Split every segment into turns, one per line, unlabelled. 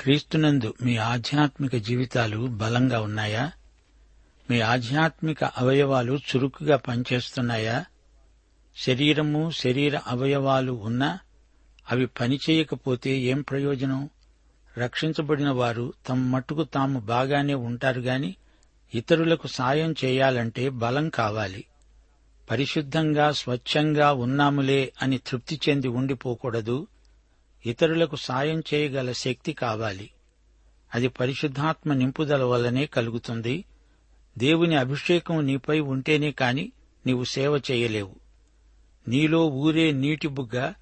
క్రీస్తునందు మీ ఆధ్యాత్మిక జీవితాలు బలంగా ఉన్నాయా? మీ ఆధ్యాత్మిక అవయవాలు చురుకుగా పనిచేస్తున్నాయా? శరీరము శరీర అవయవాలు ఉన్నా అవి పనిచేయకపోతే ఏం ప్రయోజనం? రక్షించబడిన వారు తమ మట్టుకు తాము బాగానే ఉంటారు గాని ఇతరులకు సాయం చేయాలంటే బలం కావాలి. పరిశుద్ధంగా స్వచ్ఛంగా ఉన్నాములే అని తృప్తి చెంది ఉండిపోకూడదు. ఇతరులకు సాయం చేయగల శక్తి కావాలి. అది పరిశుద్ధాత్మ నింపుదల వల్లనే కలుగుతుంది. దేవుని అభిషేకం నీపై ఉంటేనే కాని నీవు సేవ చేయలేవు. నీలో ఊరే నీటి బుగ్గ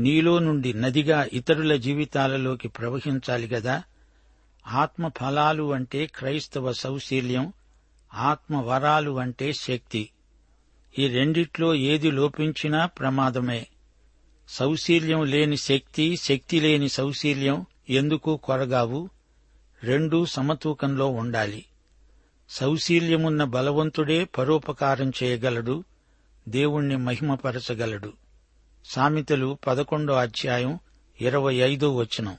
నీలో నుండి నదిగా ఇతరుల జీవితాలలోకి ప్రవహించాలి గదా. ఆత్మ ఫలాలు అంటే క్రైస్తవ సౌశీల్యం ఆత్మ వరాలు అంటే శక్తి. ఈ రెండిట్లో ఏది లోపించినా ప్రమాదమే. సౌశీల్యం లేని శక్తి శక్తి లేని సౌశీల్యం ఎందుకు కొరగావు? రెండూ సమతూకంలో ఉండాలి. సౌశీల్యమున్న బలవంతుడే పరోపకారం చేయగలడు దేవుణ్ణి మహిమపరచగలడు. సామెతలు పదకొండో అధ్యాయం ఇరవై ఐదో వచనం.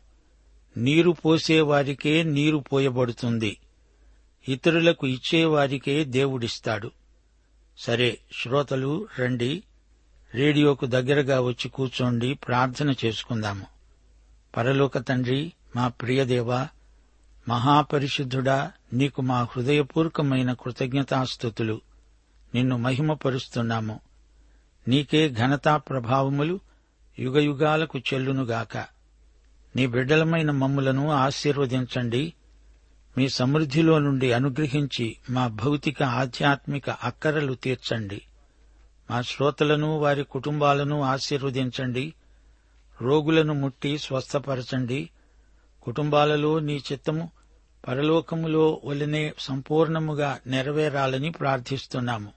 నీరు పోసేవారికే నీరు పోయబడుతుంది. ఇతరులకు ఇచ్చేవారికే దేవుడిస్తాడు. సరే శ్రోతలు రండి. రేడియోకు దగ్గరగా వచ్చి కూర్చోండి ప్రార్థన చేసుకుందాము. పరలోక తండ్రి మా ప్రియదేవా మహాపరిశుద్ధుడా నీకు మా హృదయపూర్వకమైన కృతజ్ఞతాస్థుతులు నిన్ను మహిమపరుస్తున్నాము. నీకే ఘనతా ప్రభావములు యుగయుగాలకు చెల్లునుగాక. నీ బిడ్డలమైన మమ్ములను ఆశీర్వదించండి. మీ సమృద్ధిలో నుండి అనుగ్రహించి మా భౌతిక ఆధ్యాత్మిక అక్కరలు తీర్చండి. మా శ్రోతలను వారి కుటుంబాలను ఆశీర్వదించండి. రోగులను ముట్టి స్వస్థపరచండి. కుటుంబాలలో నీ చిత్తము పరలోకములో వలనే సంపూర్ణముగా నెరవేరాలని ప్రార్థిస్తున్నాము.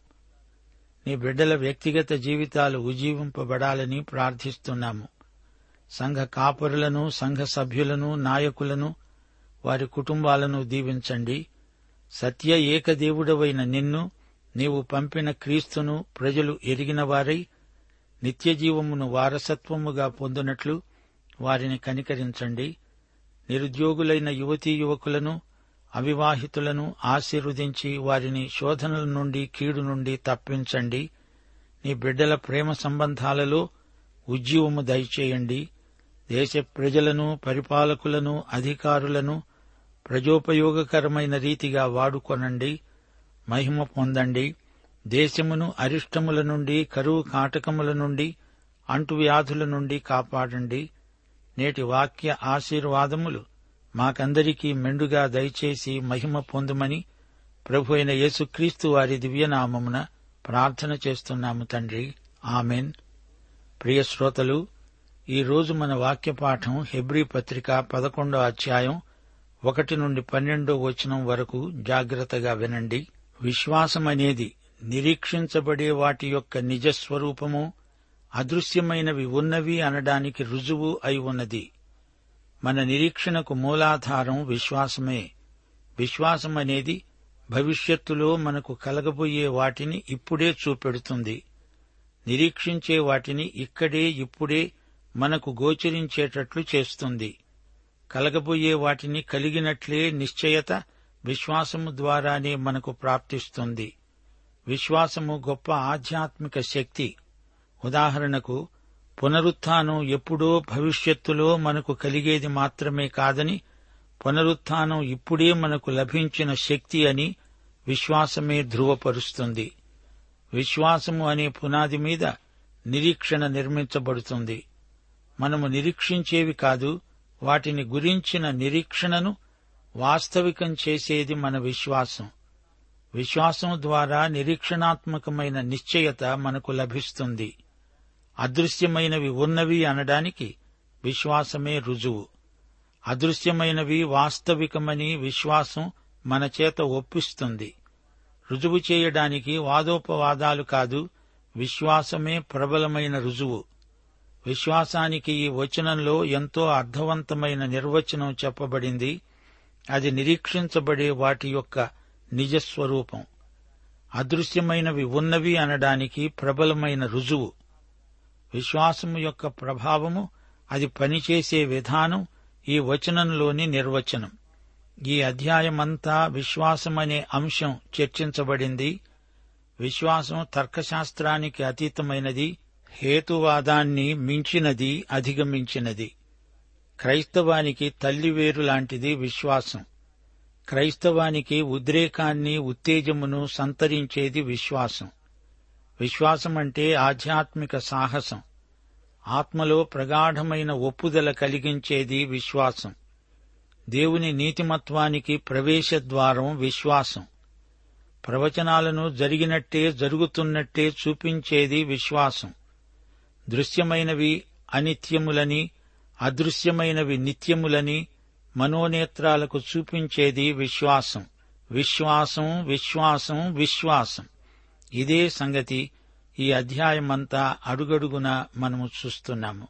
నీ బిడ్డల వ్యక్తిగత జీవితాలు ఉజ్జీవింపబడాలని ప్రార్థిస్తున్నాము. సంఘ కాపరులను సంఘ సభ్యులను నాయకులను వారి కుటుంబాలను దీవించండి. సత్య ఏకదేవుడవైన నిన్ను నీవు పంపిన క్రీస్తును ప్రజలు ఎరిగిన వారై నిత్యజీవమును వారసత్వముగా పొందినట్లు వారిని కనికరించండి. నిరుద్యోగులైన యువతీ యువకులను అవివాహితులను ఆశీర్వదించి వారిని శోధనల నుండి కీడు నుండి తప్పించండి. నీ బిడ్డల ప్రేమ సంబంధాలలో ఉజ్జీవము దయచేయండి. దేశ ప్రజలను పరిపాలకులను అధికారులను ప్రజోపయోగకరమైన రీతిగా వాడుకొనండి. మహిమ పొందండి. దేశమును అరిష్టముల నుండి కరువు కాటకముల నుండి అంటువ్యాధుల నుండి కాపాడండి. నేటి వాక్య ఆశీర్వాదములు మాకందరికీ మెండుగా దయచేసి మహిమ పొందుమని ప్రభు అయిన యేసుక్రీస్తు వారి దివ్యనామమున ప్రార్థన చేస్తున్నాము తండ్రి. ఆమెన్. ప్రియ శ్రోతలు ఈరోజు మన వాక్య పాఠం హెబ్రీ పత్రిక పదకొండో అధ్యాయం ఒకటి నుండి పన్నెండో వచనం వరకు జాగ్రత్తగా వినండి. విశ్వాసమనేది నిరీక్షించబడే వాటి యొక్క నిజస్వరూపము అదృశ్యమైనవి ఉన్నవి అనడానికి రుజువు అయి ఉన్నది. మన నిరీక్షణకు మూలాధారం విశ్వాసమే. విశ్వాసమనేది భవిష్యత్తులో మనకు కలగబోయే వాటిని ఇప్పుడే చూపెడుతుంది. నిరీక్షించే వాటిని ఇక్కడే ఇప్పుడే మనకు గోచరించేటట్లు చేస్తుంది. కలగబోయే వాటిని కలిగినట్లే నిశ్చయత విశ్వాసము ద్వారానే మనకు ప్రాప్తిస్తుంది. విశ్వాసము గొప్ప ఆధ్యాత్మిక శక్తి. ఉదాహరణకు పునరుత్నం ఎప్పుడో భవిష్యత్తులో మనకు కలిగేది మాత్రమే కాదని పునరుత్నం ఇప్పుడే మనకు లభించిన శక్తి అని విశ్వాసమే ధృవపరుస్తుంది. విశ్వాసము అనే పునాది మీద నిరీక్షణ నిర్మించబడుతుంది. మనము నిరీక్షించేవి కాదు వాటిని గురించిన నిరీక్షణను వాస్తవికం చేసేది మన విశ్వాసం. విశ్వాసం ద్వారా నిరీక్షణాత్మకమైన నిశ్చయత మనకు లభిస్తుంది. అదృశ్యమైనవి ఉన్నవి అనడానికి విశ్వాసమే రుజువు. అదృశ్యమైనవి వాస్తవికమని విశ్వాసం మన చేత ఒప్పిస్తుంది. రుజువు చేయడానికి వాదోపవాదాలు కాదు విశ్వాసమే ప్రబలమైన రుజువు. విశ్వాసానికి ఈ వచనంలో ఎంతో అర్థవంతమైన నిర్వచనం చెప్పబడింది. అది నిరీక్షించబడే వాటి యొక్క నిజస్వరూపం. అదృశ్యమైనవి ఉన్నవి అనడానికి ప్రబలమైన రుజువు. విశ్వాసము యొక్క ప్రభావము అది పనిచేసే విధానం ఈ వచనంలోని నిర్వచనం. ఈ అధ్యాయమంతా విశ్వాసమనే అంశం చర్చించబడింది. విశ్వాసం తర్కశాస్త్రానికి అతీతమైనది హేతువాదాన్ని మించినది అధిగమించినది. క్రైస్తవానికి తల్లివేరు లాంటిది విశ్వాసం. క్రైస్తవానికి ఉద్రేకాన్ని ఉత్తేజమును సంతరించేది విశ్వాసం. విశ్వాసం అంటే ఆధ్యాత్మిక సాహసం. ఆత్మలో ప్రగాఢమైన ఒప్పుదల కలిగించేది విశ్వాసం. దేవుని నీతిమత్వానికి ప్రవేశద్వారం విశ్వాసం. ప్రవచనాలను జరిగినట్టే జరుగుతున్నట్టే చూపించేది విశ్వాసం. దృశ్యమైనవి అనిత్యములని అదృశ్యమైనవి నిత్యములని మనోనేత్రాలకు చూపించేది విశ్వాసం. విశ్వాసం విశ్వాసం విశ్వాసం. ఇదే సంగతి ఈ అధ్యాయమంతా అడుగడుగున మనము చూస్తున్నాము.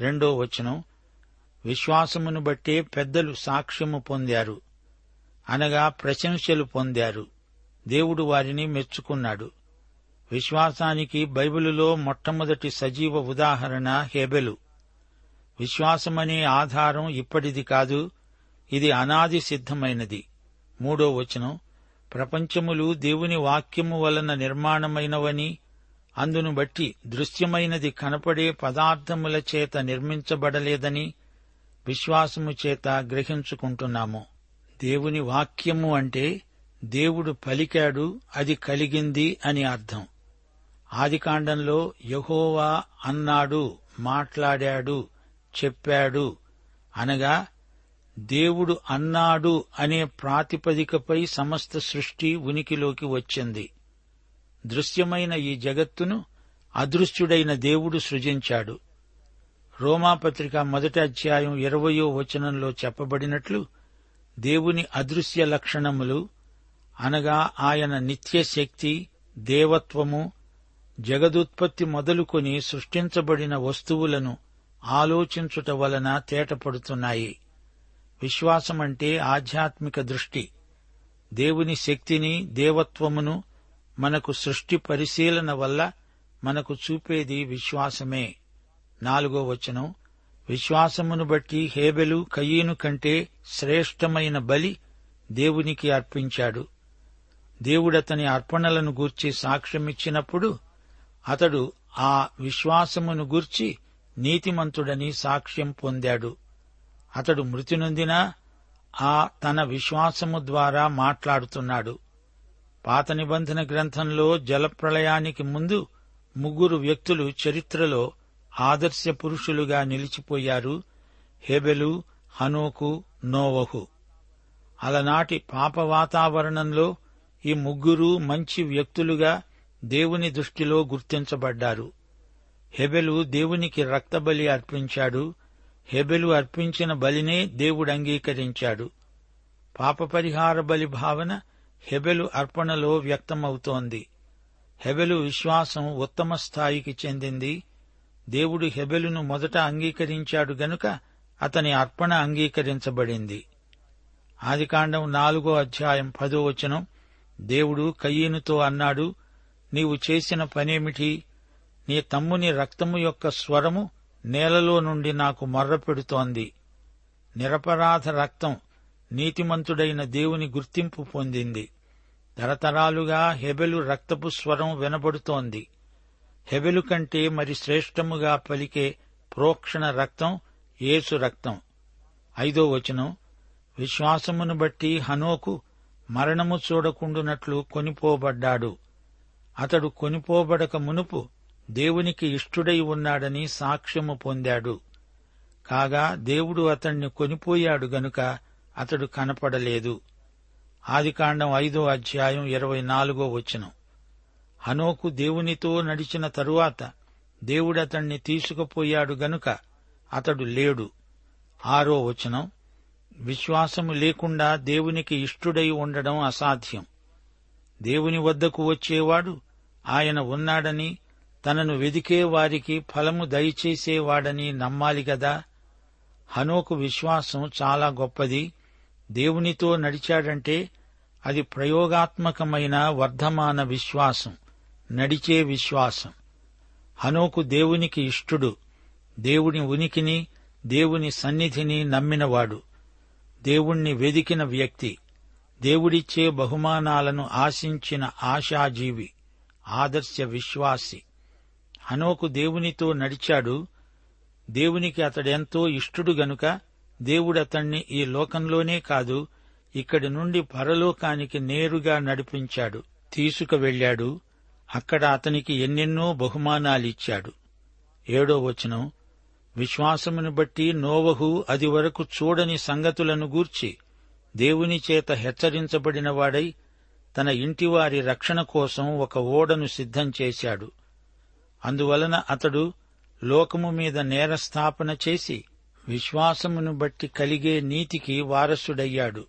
రెండో వచనం విశ్వాసమును బట్టే పెద్దలు సాక్ష్యము పొందారు. అనగా ప్రశంసలు పొందారు. దేవుడు వారిని మెచ్చుకున్నాడు. విశ్వాసానికి బైబిలులో మొట్టమొదటి సజీవ ఉదాహరణ హెబెలు. విశ్వాసమనే ఆధారం ఇప్పటిది కాదు ఇది అనాది సిద్ధమైనది. మూడో వచనం ప్రపంచములు దేవుని వాక్యము వలన నిర్మాణమైనవని అందును బట్టి దృశ్యమైనది కనపడే పదార్థముల చేత నిర్మించబడలేదని విశ్వాసము చేత గ్రహించుకుంటున్నాము. దేవుని వాక్యము అంటే దేవుడు పలికాడు అది కలిగింది అని అర్థం. ఆదికాండంలో యహోవా అన్నాడు మాట్లాడాడు చెప్పాడు. అనగా దేవుడు అన్నాడు అనే ప్రాతిపదికపై సమస్త సృష్టి ఉనికిలోకి వచ్చింది. దృశ్యమైన ఈ జగత్తును అదృశ్యుడైన దేవుడు సృజించాడు. రోమాపత్రిక మొదటి అధ్యాయం ఇరవయో వచనంలో చెప్పబడినట్లు దేవుని అదృశ్య లక్షణములు అనగా ఆయన నిత్యశక్తి దేవత్వము జగదుత్పత్తి మొదలుకొని సృష్టించబడిన వస్తువులను ఆలోచించుట వలన తేటపడుతున్నాయి. విశ్వాసమంటే ఆధ్యాత్మిక దృష్టి. దేవుని శక్తిని దేవత్వమును మనకు సృష్టి పరిశీలన వల్ల మనకు చూపేది విశ్వాసమే. నాలుగో వచనం. విశ్వాసమును బట్టి హేబెలు కయ్యను కంటే శ్రేష్టమైన బలి దేవునికి అర్పించాడు. దేవుడతని అర్పణలను గూర్చి సాక్ష్యమిచ్చినప్పుడు అతడు ఆ విశ్వాసమును గూర్చి నీతిమంతుడని సాక్ష్యం పొందాడు. అతడు మృతి నొందినా ఆ తన విశ్వాసము ద్వారా మాట్లాడుతున్నాడు. పాత నిబంధన గ్రంథంలో జలప్రళయానికి ముందు ముగ్గురు వ్యక్తులు చరిత్రలో ఆదర్శ పురుషులుగా నిలిచిపోయారు. హెబెలు హనోకు నోవహు. అలనాటి పాప వాతావరణంలో ఈ ముగ్గురు మంచి వ్యక్తులుగా దేవుని దృష్టిలో గుర్తించబడ్డారు. హెబెలు దేవునికి రక్తబలి అర్పించాడు. హెబెలు అర్పించిన బలినే దేవుడు అంగీకరించాడు. పాప పరిహార బలి భావన హెబెలు అర్పణలో వ్యక్తమవుతోంది. హెబెలు విశ్వాసం ఉత్తమ స్థాయికి చెందింది. దేవుడు హెబెలును మొదట అంగీకరించాడు గనుక అతని అర్పణ అంగీకరించబడింది. ఆదికాండం నాలుగో అధ్యాయం పదో వచనం దేవుడు కయ్యనుతో అన్నాడు నీవు చేసిన పనేమిటి? నీ తమ్ముని రక్తము యొక్క స్వరము నేలలో నుండి నాకు మొర్రపెడుతోంది నిరపరాధ రక్తం నీతిమంతుడైన దేవుని గుర్తింపు పొందింది. తరతరాలుగా హెబెలు రక్తపు స్వరం వినబడుతోంది. హెబెలు కంటే మరి శ్రేష్టముగా పలికే ప్రోక్షణ రక్తం యేసు రక్తం. ఐదో వచనం. విశ్వాసమును బట్టి హనోకు మరణము చూడకుండునట్లు కొనిపోబడ్డాడు. అతడు కొనిపోబడక మునుపు దేవునికి ఇష్టుడై ఉన్నాడని సాక్ష్యము పొందాడు. కాగా దేవుడు అతణ్ణి కొనిపోయాడు గనుక అతడు కనపడలేదు. ఆదికాండం ఐదో అధ్యాయం ఇరవై నాలుగో వచనం. హనోకు దేవునితో నడిచిన తరువాత దేవుడతణ్ణి తీసుకుపోయాడు గనుక అతడు లేడు. ఆరో వచనం. విశ్వాసము లేకుండా దేవునికి ఇష్టుడై ఉండడం అసాధ్యం. దేవుని వద్దకు వచ్చేవాడు ఆయన ఉన్నాడని తనను వెదికే వారికి ఫలము దయచేసేవాడని నమ్మాలి గదా. హనోకు విశ్వాసం చాలా గొప్పది. దేవునితో నడిచాడంటే అది ప్రయోగాత్మకమైన వర్ధమాన విశ్వాసం నడిచే విశ్వాసం. హనోకు దేవునికి ఇష్టుడు. దేవుని ఉనికిని దేవుని సన్నిధిని నమ్మినవాడు. దేవుణ్ణి వెదికిన వ్యక్తి. దేవుడిచ్చే బహుమానాలను ఆశించిన ఆశాజీవి ఆదర్శ విశ్వాసి. హనోకు దేవునితో నడిచాడు. దేవునికి అతడెంతో ఇష్టుడు గనుక దేవుడతణ్ణి ఈ లోకంలోనే కాదు ఇక్కడి నుండి పరలోకానికి నేరుగా నడిపించాడు తీసుకువెళ్ళాడు అక్కడ అతనికి ఎన్నెన్నో బహుమానాలిచ్చాడు. ఏడో వచనం విశ్వాసమును బట్టి నోవహు అది వరకు చూడని సంగతులను గూర్చి దేవుని చేత హెచ్చరించబడినవాడై తన ఇంటివారి రక్షణ కోసం ఒక ఓడను సిద్ధం చేశాడు. అందువలన అతడు లోకము మీద నేరస్థాపన చేసి విశ్వాసమును బట్టి కలిగే నీతికి వారసుడయ్యాడు.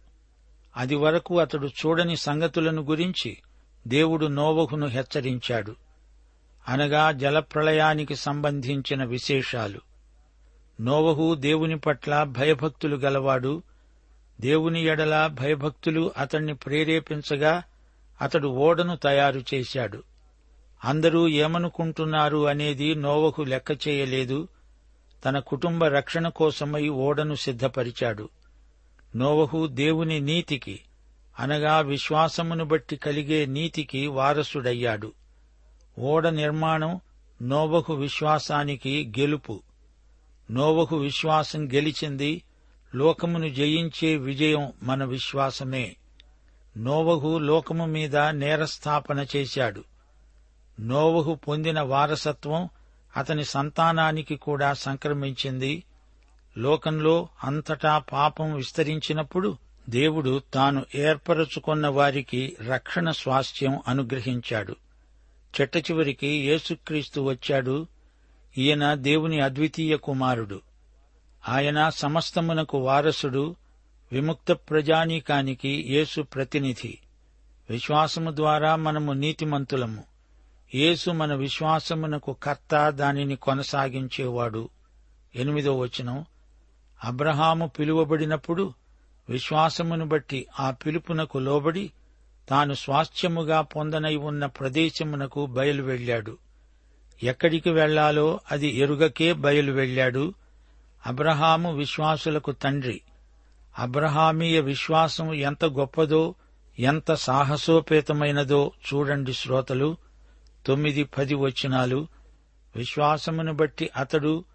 అది వరకు అతడు చూడని సంగతులను గురించి దేవుడు నోవహును హెచ్చరించాడు. అనగా జలప్రళయానికి సంబంధించిన విశేషాలు. నోవహు దేవుని పట్ల భయభక్తులు గలవాడు దేవుని ఎడల భయభక్తులు అతణ్ణి ప్రేరేపించగా అతడు ఓడను తయారు చేశాడు. అందరూ ఏమనుకుంటున్నారు అనేది నోవహు లెక్క చేయలేదు. తన కుటుంబ రక్షణ కోసమై ఓడను సిద్ధపరిచాడు. నోవహు దేవుని నీతికి అనగా విశ్వాసమును బట్టి కలిగే నీతికి వారసుడయ్యాడు. ఓడ నిర్మాణం నోవహు విశ్వాసానికి గెలుపు. నోవహు విశ్వాసం గెలిచింది లోకమును జయించే విజయం మన విశ్వాసమే. నోవహు లోకము మీద నేరస్థాపన చేశాడు. నోవహు పొందిన వారసత్వం అతని సంతానానికి కూడా సంక్రమించింది. లోకంలో అంతటా పాపం విస్తరించినప్పుడు దేవుడు తాను ఏర్పరచుకున్న వారికి రక్షణ స్వాస్థ్యం అనుగ్రహించాడు. చెట్ట చివరికి యేసుక్రీస్తు వచ్చాడు. ఈయన దేవుని అద్వితీయ కుమారుడు. ఆయన సమస్తమునకు వారసుడు విముక్త ప్రజానీకానికి యేసు ప్రతినిధి. విశ్వాసము ద్వారా మనము నీతిమంతులము. యేసు మన విశ్వాసమునకు కర్త దానిని కొనసాగించేవాడు. ఎనిమిదో వచనం. అబ్రహాము పిలువబడినప్పుడు విశ్వాసమును బట్టి ఆ పిలుపునకు లోబడి తాను స్వాస్థ్యముగా పొందనై ఉన్న ప్రదేశమునకు బయలు వెళ్ళాడు ఎక్కడికి వెళ్ళాలో అది ఎరుగకే బయలు వెళ్ళాడు అబ్రహాము విశ్వాసులకు తండ్రి. అబ్రహామీయ విశ్వాసం ఎంత గొప్పదో ఎంత సాహసోపేతమైనదో చూడండి శ్రోతలు. తొమ్మిది పది వచనాలు. విశ్వాసమును బట్టి అతడు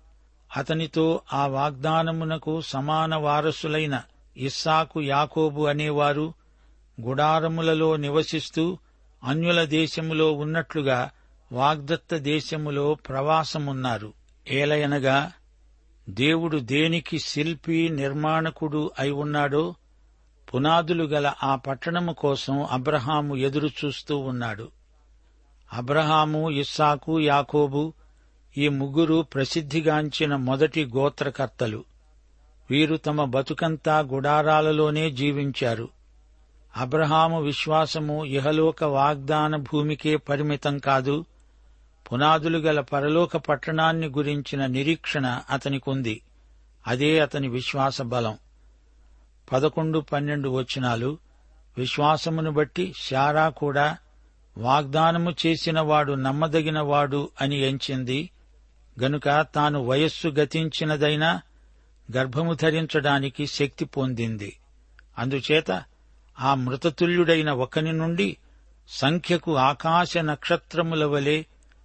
అతనితో ఆ వాగ్దానమునకు సమాన వారసులైన ఇస్సాకు యాకోబు అనేవారు గుడారములలో నివసిస్తూ అన్యుల దేశములో ఉన్నట్లుగా వాగ్దత్త దేశములో ప్రవాసమున్నారు. ఏలయనగా దేవుడు దేనికి శిల్పి నిర్మాణకుడు అయి ఉన్నాడో పునాదులు గల ఆ పట్టణము కోసం అబ్రహాము ఎదురుచూస్తూ ఉన్నాడు. అబ్రహాము ఇస్సాకు యాకోబు ఈ ముగ్గురు ప్రసిద్ధిగాంచిన మొదటి గోత్రకర్తలు. వీరు తమ బతుకంతా గుడారాలలోనే జీవించారు. అబ్రహాము విశ్వాసము ఇహలోక వాగ్దాన భూమికే పరిమితం కాదు. పునాదులు గల పరలోక పట్టణాన్ని గురించిన నిరీక్షణ అతనికుంది. అదే అతని విశ్వాస బలం. పదకొండు పన్నెండు వచనాలు. విశ్వాసమును బట్టి శారా కూడా వాగ్దానము చేసినవాడు నమ్మదగినవాడు అని ఎంచింది. గనుక తాను వయస్సు గతించినదైనా గర్భము ధరించడానికి శక్తి పొందింది. అందుచేత ఆ మృతతుల్యుడైన ఒకని నుండి సంఖ్యకు ఆకాశ నక్షత్రముల వలె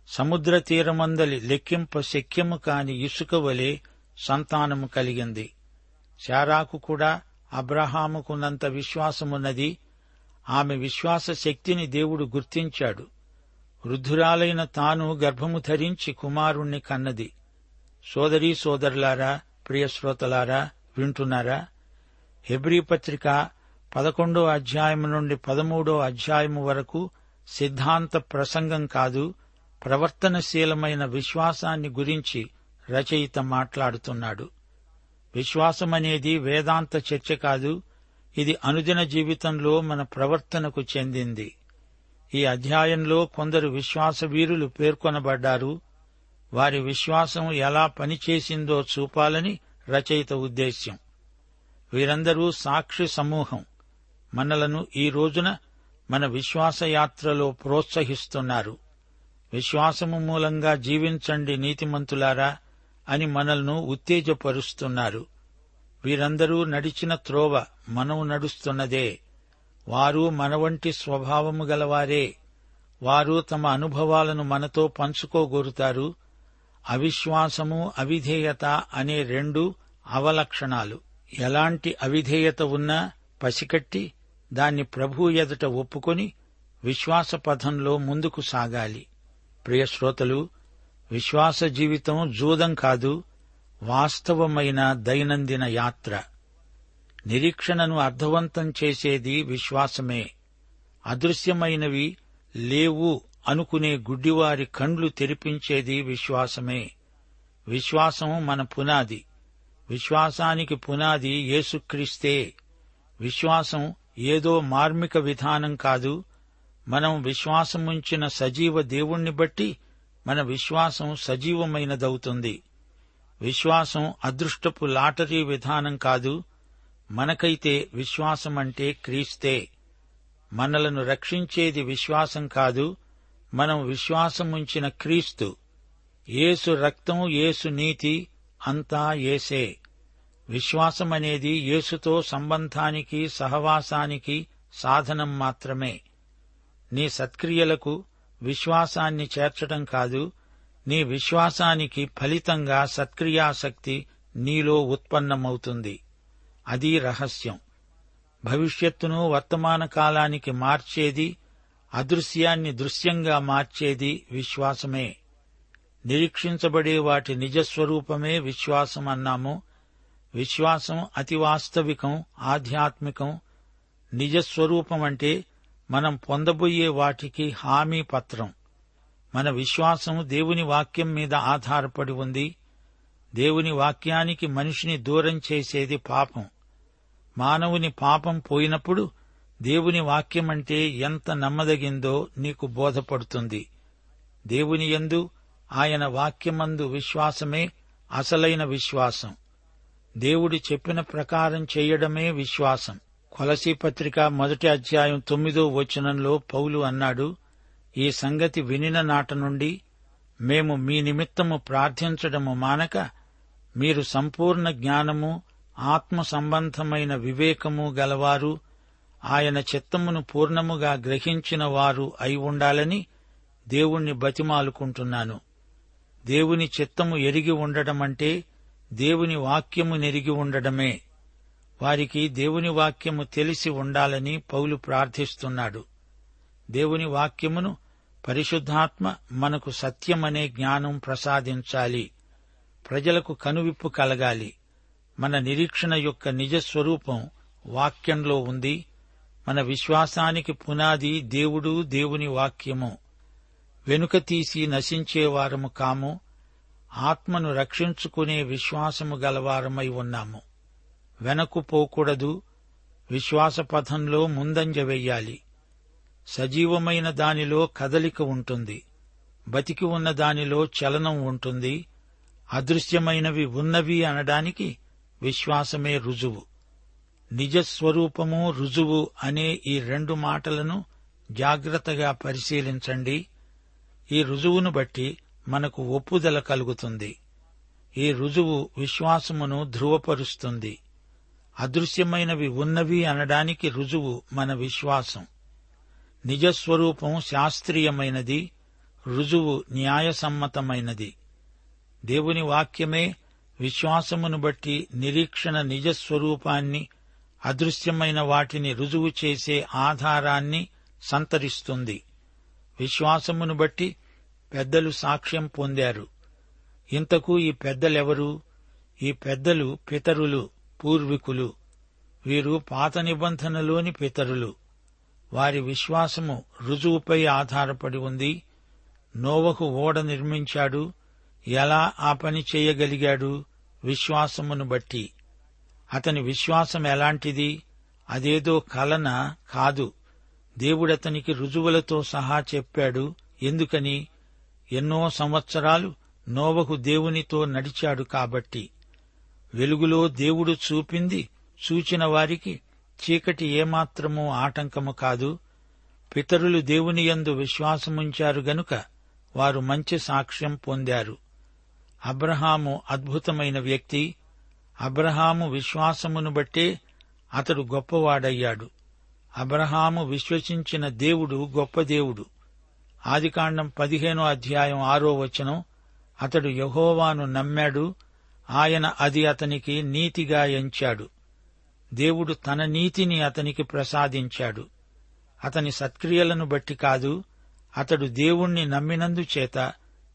సముద్ర తీరమందలి లెక్కింప శక్యము కాని ఇసుక వలె సంతానము కలిగింది. శారాకు కూడా అబ్రహాముకున్నంత విశ్వాసమున్నది. ఆమె విశ్వాస శక్తిని దేవుడు గుర్తించాడు. వృద్ధురాలైన తాను గర్భము ధరించి కుమారుణ్ణి కన్నది. సోదరీ సోదరులారా ప్రియశ్రోతలారా వింటున్నారా? హెబ్రీ పత్రిక పదకొండో అధ్యాయం నుండి పదమూడో అధ్యాయము వరకు సిద్ధాంత ప్రసంగం కాదు ప్రవర్తనశీలమైన విశ్వాసాన్ని గురించి రచయిత మాట్లాడుతున్నాడు. విశ్వాసమనేది వేదాంత చర్చ కాదు ఇది అనుదిన జీవితంలో మన ప్రవర్తనకు చెందింది. ఈ అధ్యాయంలో కొందరు విశ్వాస వీరులు పేర్కొనబడ్డారు. వారి విశ్వాసం ఎలా పనిచేసిందో చూపాలని రచయిత ఉద్దేశ్యం. వీరందరూ సాక్షి సమూహం. మనలను ఈ రోజున మన విశ్వాసయాత్రలో ప్రోత్సహిస్తున్నారు. విశ్వాసము మూలంగా జీవించండి నీతిమంతులారా అని మనల్ను ఉత్తేజపరుస్తున్నారు. వీరందరూ నడిచిన త్రోవ మనము నడుస్తున్నదే. వారు మనవంటి స్వభావము గలవారే. వారు తమ అనుభవాలను మనతో పంచుకోగోరుతారు. అవిశ్వాసము అవిధేయత అనే రెండు అవలక్షణాలు. ఎలాంటి అవిధేయత ఉన్నా పసికట్టి దాన్ని ప్రభు ఎదుట ఒప్పుకొని విశ్వాస పథంలో ముందుకు సాగాలి. ప్రియశ్రోతలు విశ్వాస జీవితం జూదం కాదు. వాస్తవమైన దైనందిన యాత్ర. నిరీక్షణను అర్థవంతం చేసేది విశ్వాసమే. అదృశ్యమైనవి లేవు అనుకునే గుడ్డివారి కండ్లు తెరిపించేది విశ్వాసమే. విశ్వాసం మన పునాది. విశ్వాసానికి పునాది యేసుక్రీస్తే. విశ్వాసం ఏదో మార్మిక విధానం కాదు. మనం విశ్వాసముంచిన సజీవ దేవుణ్ణి బట్టి మన విశ్వాసం సజీవమైనదవుతుంది. విశ్వాసం అదృష్టపు లాటరీ విధానం కాదు మనకైతే విశ్వాసం అంటే క్రీస్తే. మనలను రక్షించేది విశ్వాసం కాదు మనం విశ్వాసముంచిన క్రీస్తు. యేసు రక్తం యేసు నీతి అంతా ఏసే. విశ్వాసమనేది యేసుతో సంబంధానికి సహవాసానికి సాధనం మాత్రమే. నీ సత్క్రియలకు విశ్వాసాన్ని చేర్చటం కాదు నీ విశ్వాసానికి ఫలితంగా సత్క్రియాశక్తి నీలో ఉత్పన్నమవుతుంది. అది రహస్యం. భవిష్యత్తును వర్తమాన కాలానికి మార్చేది అదృశ్యాన్ని దృశ్యంగా మార్చేది విశ్వాసమే. నిరీక్షించబడే వాటి నిజస్వరూపమే విశ్వాసం అన్నాము. విశ్వాసం అతి వాస్తవికం ఆధ్యాత్మికం. నిజస్వరూపం అంటే మనం పొందబోయే వాటికి హామీ పత్రం. మన విశ్వాసం దేవుని వాక్యం మీద ఆధారపడి ఉంది. దేవుని వాక్యానికి మనిషిని దూరం చేసేది పాపం. మానవుని పాపం పోయినప్పుడు దేవుని వాక్యమంటే ఎంత నమ్మదగిందో నీకు బోధపడుతుంది. దేవుని యందు ఆయన వాక్యమందు విశ్వాసమే అసలైన విశ్వాసం. దేవుడు చెప్పిన ప్రకారం చేయడమే విశ్వాసం. కొలసీ పత్రిక మొదటి అధ్యాయం తొమ్మిదో వచనంలో పౌలు అన్నాడు ఈ సంగతి వినిన నాట నుండి మేము మీ నిమిత్తము ప్రార్థించడము మానక మీరు సంపూర్ణ జ్ఞానము ఆత్మ సంబంధమైన వివేకము గలవారు ఆయన చిత్తమును పూర్ణముగా గ్రహించిన వారు అయి ఉండాలని దేవుణ్ణి బతిమాలుకుంటున్నాను. దేవుని చిత్తము ఎరిగి ఉండడమంటే దేవుని వాక్యము నెరిగి ఉండడమే వారికి దేవుని వాక్యము తెలిసి ఉండాలని పౌలు ప్రార్థిస్తున్నాడు. దేవుని వాక్యమును పరిశుద్ధాత్మ మనకు సత్యమనే జ్ఞానం ప్రసాదించాలి. ప్రజలకు కనువిప్పు కలగాలి. మన నిరీక్షణ యొక్క నిజస్వరూపం వాక్యంలో ఉంది. మన విశ్వాసానికి పునాది దేవుడు దేవుని వాక్యము. వెనుక తీసి నశించేవారము కాము. ఆత్మను రక్షించుకునే విశ్వాసము గలవారమై ఉన్నాము. వెనక్కు పోకూడదు. విశ్వాస పథంలో ముందంజ వెయ్యాలి సజీవమైన దానిలో కదలిక ఉంటుంది. బతికి ఉన్న దానిలో చలనం ఉంటుంది. అదృశ్యమైనవి ఉన్నవి అనడానికి విశ్వాసమే రుజువు. నిజస్వరూపము రుజువు అనే ఈ రెండు మాటలను జాగ్రత్తగా పరిశీలించండి. ఈ రుజువును బట్టి మనకు ఒప్పుదల కలుగుతుంది. ఈ రుజువు విశ్వాసమును ధృవపరుస్తుంది. అదృశ్యమైనవి ఉన్నవి అనడానికి రుజువు మన విశ్వాసం. నిజస్వరూపం శాస్త్రీయమైనది రుజువు న్యాయసమ్మతమైనది. దేవుని వాక్యమే విశ్వాసమును బట్టి నిరీక్షణ నిజస్వరూపాన్ని అదృశ్యమైన వాటిని రుజువు చేసే ఆధారాన్ని సంతరిస్తుంది. విశ్వాసమును బట్టి పెద్దలు సాక్ష్యం పొందారు. ఇంతకు ఈ పెద్దలెవరు? ఈ పెద్దలు పితరులు పూర్వీకులు. వీరు పాత నిబంధనలోని పితరులు. వారి విశ్వాసము రుజువుపై ఆధారపడి ఉంది. నోవహు ఓడ నిర్మించాడు. ఎలా ఆ పని చేయగలిగాడు విశ్వాసమును బట్టి. అతని విశ్వాసం ఎలాంటిది? అదేదో కలన కాదు. దేవుడతనికి రుజువులతో సహా చెప్పాడు. ఎందుకని? ఎన్నో సంవత్సరాలు నోవహు దేవునితో నడిచాడు కాబట్టి. వెలుగులో దేవుడు చూపింది చూచిన వారికి చీకటి ఏమాత్రమూ ఆటంకము కాదు పితరులు దేవుని యందు విశ్వాసముంచారు గనుక వారు మంచి సాక్ష్యం పొందారు. అబ్రహాము అద్భుతమైన వ్యక్తి అబ్రహాము విశ్వాసమును బట్టే అతడు గొప్పవాడయ్యాడు. అబ్రహాము విశ్వసించిన దేవుడు గొప్ప దేవుడు. ఆదికాండం పదిహేనో అధ్యాయం ఆరో వచనం అతడు యహోవాను నమ్మాడు ఆయన అది అతనికి నీతిగా ఎంచాడు. దేవుడు తన నీతిని అతనికి ప్రసాదించాడు. అతని సత్క్రియలను బట్టి కాదు అతడు దేవుణ్ణి నమ్మినందుచేత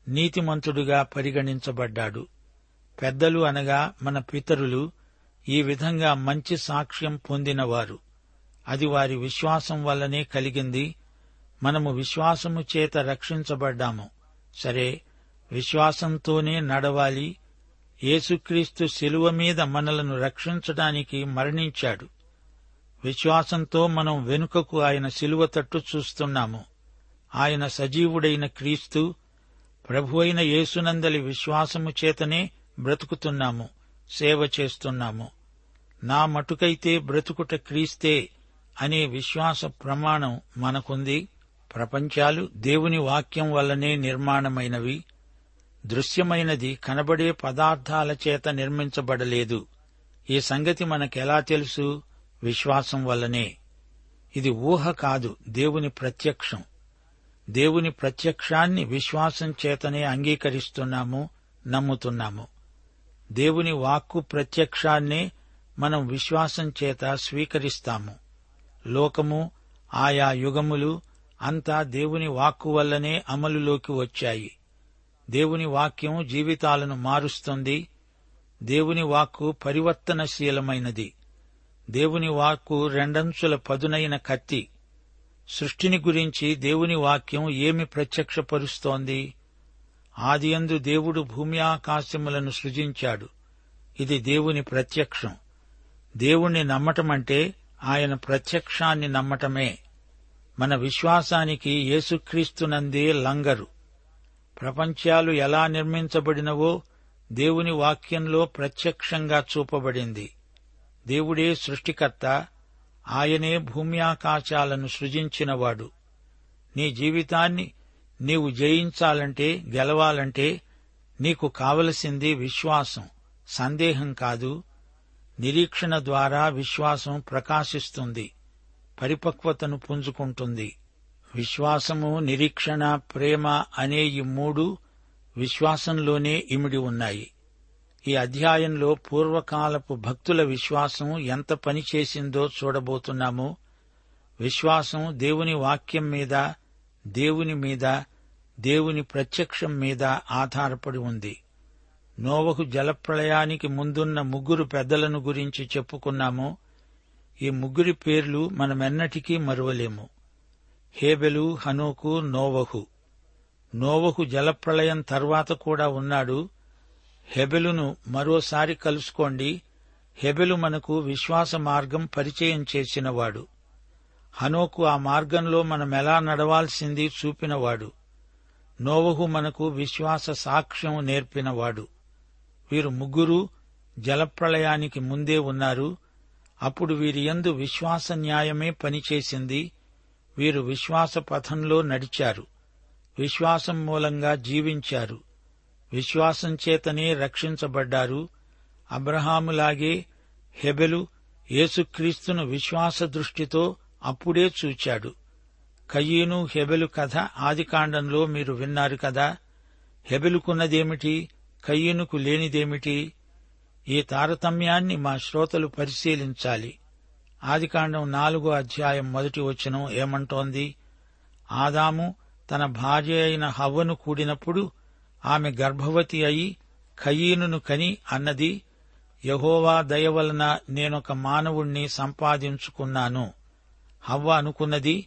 నీతిమంతుడుగా పరిగణించబడ్డాడు. పెద్దలు అనగా మన పితరులు ఈ విధంగా మంచి సాక్ష్యం పొందినవారు. అది వారి విశ్వాసం వల్లనే కలిగింది. మనము విశ్వాసము చేత రక్షించబడ్డాము. సరే విశ్వాసంతోనే నడవాలి యేసుక్రీస్తు శిలువ మీద మనలను రక్షించడానికి మరణించాడు. విశ్వాసంతో మనం వెనుకకు ఆయన శిలువ తట్టు చూస్తున్నాము. ఆయన సజీవుడైన క్రీస్తు ప్రభువైన యేసునందలి విశ్వాసము చేతనే బ్రతుకుతున్నాము సేవ చేస్తున్నాము. నా మటుకైతే బ్రతుకుట క్రీస్తే అనే విశ్వాస ప్రమాణం మనకుంది. ప్రపంచాలు దేవుని వాక్యం వల్లనే నిర్మాణమైనవి. దృశ్యమైనది కనబడే పదార్థాల చేత నిర్మించబడలేదు. ఈ సంగతి మనకెలా తెలుసు? విశ్వాసం వల్లనే. ఇది ఊహ కాదు దేవుని ప్రత్యక్షం. దేవుని ప్రత్యక్షాన్ని విశ్వాసం చేతనే అంగీకరిస్తున్నాము నమ్ముతున్నాము. దేవుని వాక్కు ప్రత్యక్షాన్నే మనం విశ్వాసం చేత స్వీకరిస్తాము. లోకము ఆయా యుగములు అంతా దేవుని వాక్కు వల్లనే అమలులోకి వచ్చాయి. దేవుని వాక్యం జీవితాలను మారుస్తుంది. దేవుని వాక్కు పరివర్తనశీలమైనది. దేవుని వాక్కు రెండంచుల పదునైన కత్తి. సృష్టిని గురించి దేవుని వాక్యం ఏమి ప్రత్యక్షపరుస్తోంది? ఆదియందు దేవుడు భూమి ఆకాశములను సృజించాడు. ఇది దేవుని ప్రత్యక్షం. దేవుణ్ణి నమ్మటమంటే ఆయన ప్రత్యక్షాన్ని నమ్మటమే. మన విశ్వాసానికి యేసుక్రీస్తునందే లంగరు. ప్రపంచాలు ఎలా నిర్మించబడినవో దేవుని వాక్యంలో ప్రత్యక్షంగా చూపబడింది. దేవుడే సృష్టికర్త ఆయనే భూమి ఆకాశాలను సృజించినవాడు. నీ జీవితాన్ని నీవు జయించాలంటే గెలవాలంటే నీకు కావలసింది విశ్వాసం సందేహం కాదు. నిరీక్షణ ద్వారా విశ్వాసం ప్రకాశిస్తుంది పరిపక్వతను పుంజుకుంటుంది. విశ్వాసము నిరీక్షణ ప్రేమ అనే ఈ మూడు విశ్వాసంలోనే ఇమిడి ఉన్నాయి. ఈ అధ్యాయంలో పూర్వకాలపు భక్తుల విశ్వాసం ఎంత పనిచేసిందో చూడబోతున్నాము. విశ్వాసం దేవుని వాక్యం మీద దేవుని మీద దేవుని ప్రత్యక్షం మీద ఆధారపడి ఉంది. నోవహు జలప్రళయానికి ముందున్న ముగ్గురు పెద్దలను గురించి చెప్పుకున్నాము. ఈ ముగ్గురి పేర్లు మనమెన్నటికీ మరువలేము. హేబెలు హనోకు నోవహు. నోవహు జలప్రళయం తర్వాత కూడా ఉన్నాడు. హెబెలును మరోసారి కలుసుకోండి. హెబెలు మనకు విశ్వాస మార్గం పరిచయం చేసినవాడు. హనోకు ఆ మార్గంలో మనమెలా నడవాల్సింది చూపినవాడు. నోవహు మనకు విశ్వాస సాక్ష్యం నేర్పినవాడు. వీరు ముగ్గురు జలప్రళయానికి ముందే ఉన్నారు. అప్పుడు వీరి యందు విశ్వాస న్యాయమే పనిచేసింది. వీరు విశ్వాస పథంలో నడిచారు. విశ్వాసం మూలంగా జీవించారు. విశ్వాసం చేతనే రక్షించబడ్డారు. అబ్రహాములాగే హెబెలు యేసుక్రీస్తును విశ్వాస దృష్టితో అప్పుడే చూచాడు. కయ్యను హెబెలు కథ ఆదికాండంలో మీరు విన్నారు కదా. హెబెలుకున్నదేమిటి? కయ్యనుకు లేనిదేమిటి? ఈ తారతమ్యాన్ని మా శ్రోతలు పరిశీలించాలి. ఆదికాండం నాలుగో అధ్యాయం మొదటి వచనం ఏమంటోంది? ఆదాము తన భార్య అయిన హవ్వను కూడినప్పుడు ఆమె గర్భవతి అయి కయీనును కని అన్నది యహోవా దయ వలన నేనొక మానవుణ్ణి సంపాదించుకున్నాను. హవ్వ అనుకున్నది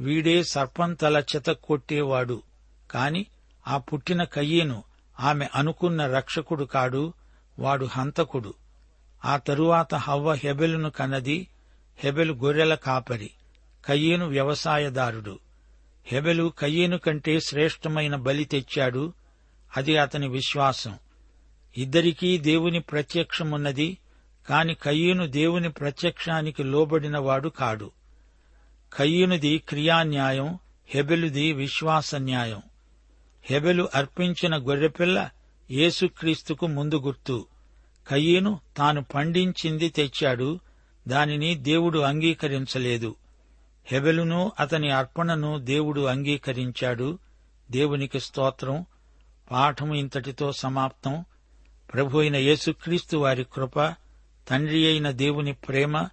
వీడే సర్పం తల చెతక్కొట్టేవాడు కాని ఆ పుట్టిన కయ్యేను ఆమె అనుకున్న రక్షకుడు కాడు వాడు హంతకుడు. ఆ తరువాత హవ్వ హెబెలును కన్నది హెబెలు గొర్రెల కాపరి కయ్యేను వ్యవసాయదారుడు. హెబెలు కయ్యేను కంటే శ్రేష్టమైన బలి తెచ్చాడు అది అతని విశ్వాసం. ఇద్దరికీ దేవుని ప్రత్యక్షమున్నది కాని కయ్యూను దేవుని ప్రత్యక్షానికి లోబడినవాడు కాడు. కయ్యూనుది క్రియాన్యాయం హెబెలుది విశ్వాస న్యాయం హెబెలు అర్పించిన గొర్రెపిల్ల యేసుక్రీస్తుకు ముందు గుర్తు. కయ్యేను తాను పండించింది తెచ్చాడు దానిని దేవుడు అంగీకరించలేదు. హెబెలును అతని అర్పణను దేవుడు అంగీకరించాడు. దేవునికి స్తోత్రం. పాఠము ఇంతటితో సమాప్తం. ప్రభు అయిన యేసుక్రీస్తు వారి కృప తండ్రి అయిన దేవుని ప్రేమ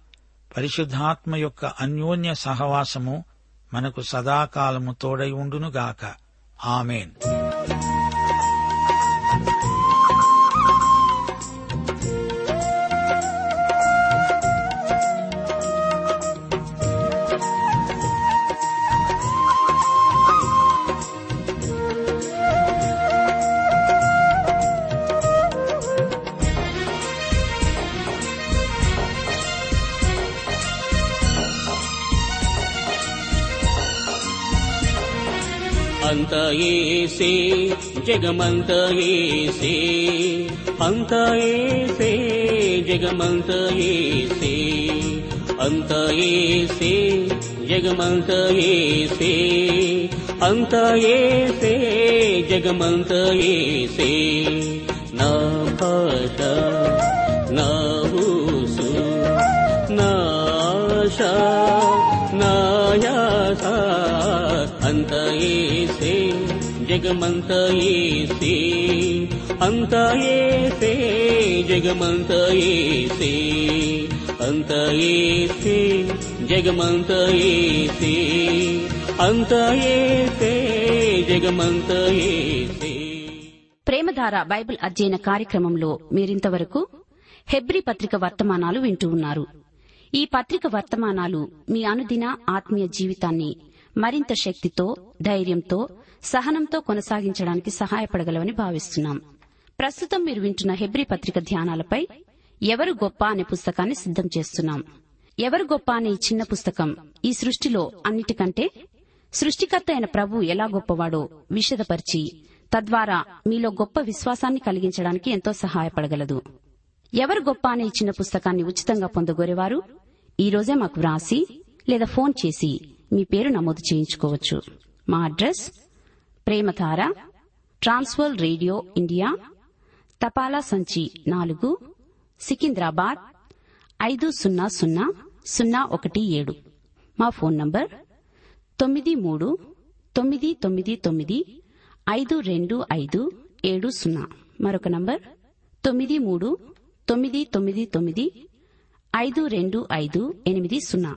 పరిశుద్ధాత్మ యొక్క అన్యోన్య సహవాసము మనకు సదాకాలము తోడై ఉండునుగాక. ఆమెన్.
ఏసే జగమంత ఏసే అంత ఏసే జగమంత ఏసే అంత ఏసే జగమంత ఏసే అంత ఏసే జగమంత ఏసే నా భాష నా ఊసు నా ఆశ నా యాస. అంత ఏసే జగమంతా ఏసే. అంత ఏసే జగమంతా ఏసే. అంత ఏసే జగమంతా ఏసే. అంత ఏసే జగమంతా ఏసే.
ప్రేమధార బైబిల్ అధ్యయన కార్యక్రమంలో మీరింతవరకు హెబ్రి పత్రిక వర్తమానాలు వింటూ ఉన్నారు. ఈ పత్రిక వర్తమానాలు మీ అనుదిన ఆత్మీయ జీవితాన్ని మరింత శక్తితో ధైర్యంతో సహనంతో కొనసాగించడానికి సహాయపడగలవని భావిస్తున్నాం. ప్రస్తుతం మీరు వింటున్న హెబ్రి పత్రిక ధ్యానాలపై ఎవరు గొప్ప అనే పుస్తకాన్ని సిద్దం చేస్తున్నాం. ఎవరు గొప్ప అనే ఈ చిన్న పుస్తకం ఈ సృష్టిలో అన్నిటికంటే సృష్టికర్త అయిన ప్రభు ఎలా గొప్పవాడో విషదపరిచి తద్వారా మీలో గొప్ప విశ్వాసాన్ని కలిగించడానికి ఎంతో సహాయపడగలదు. ఎవరు గొప్ప అనే చిన్న పుస్తకాన్ని ఉచితంగా పొందగోరేవారు? ఈ రోజే మాకు వ్రాసి లేదా ఫోన్ చేసి మీ పేరు నమోదు చేయించుకోవచ్చు. మా address Premadhara Trans World radio India తపాలా సంచి నాలుగు సికింద్రాబాద్ ఐదు సున్నా సున్నా సున్నా ఒకటి ఏడు. మా ఫోన్ నంబర్ తొమ్మిది మూడు తొమ్మిది తొమ్మిది తొమ్మిది ఐదు రెండు ఐదు ఏడు సున్నా. మరొక నంబర్ తొమ్మిది మూడు తొమ్మిది తొమ్మిది తొమ్మిది ఐదు రెండు ఐదు ఎనిమిది సున్నా.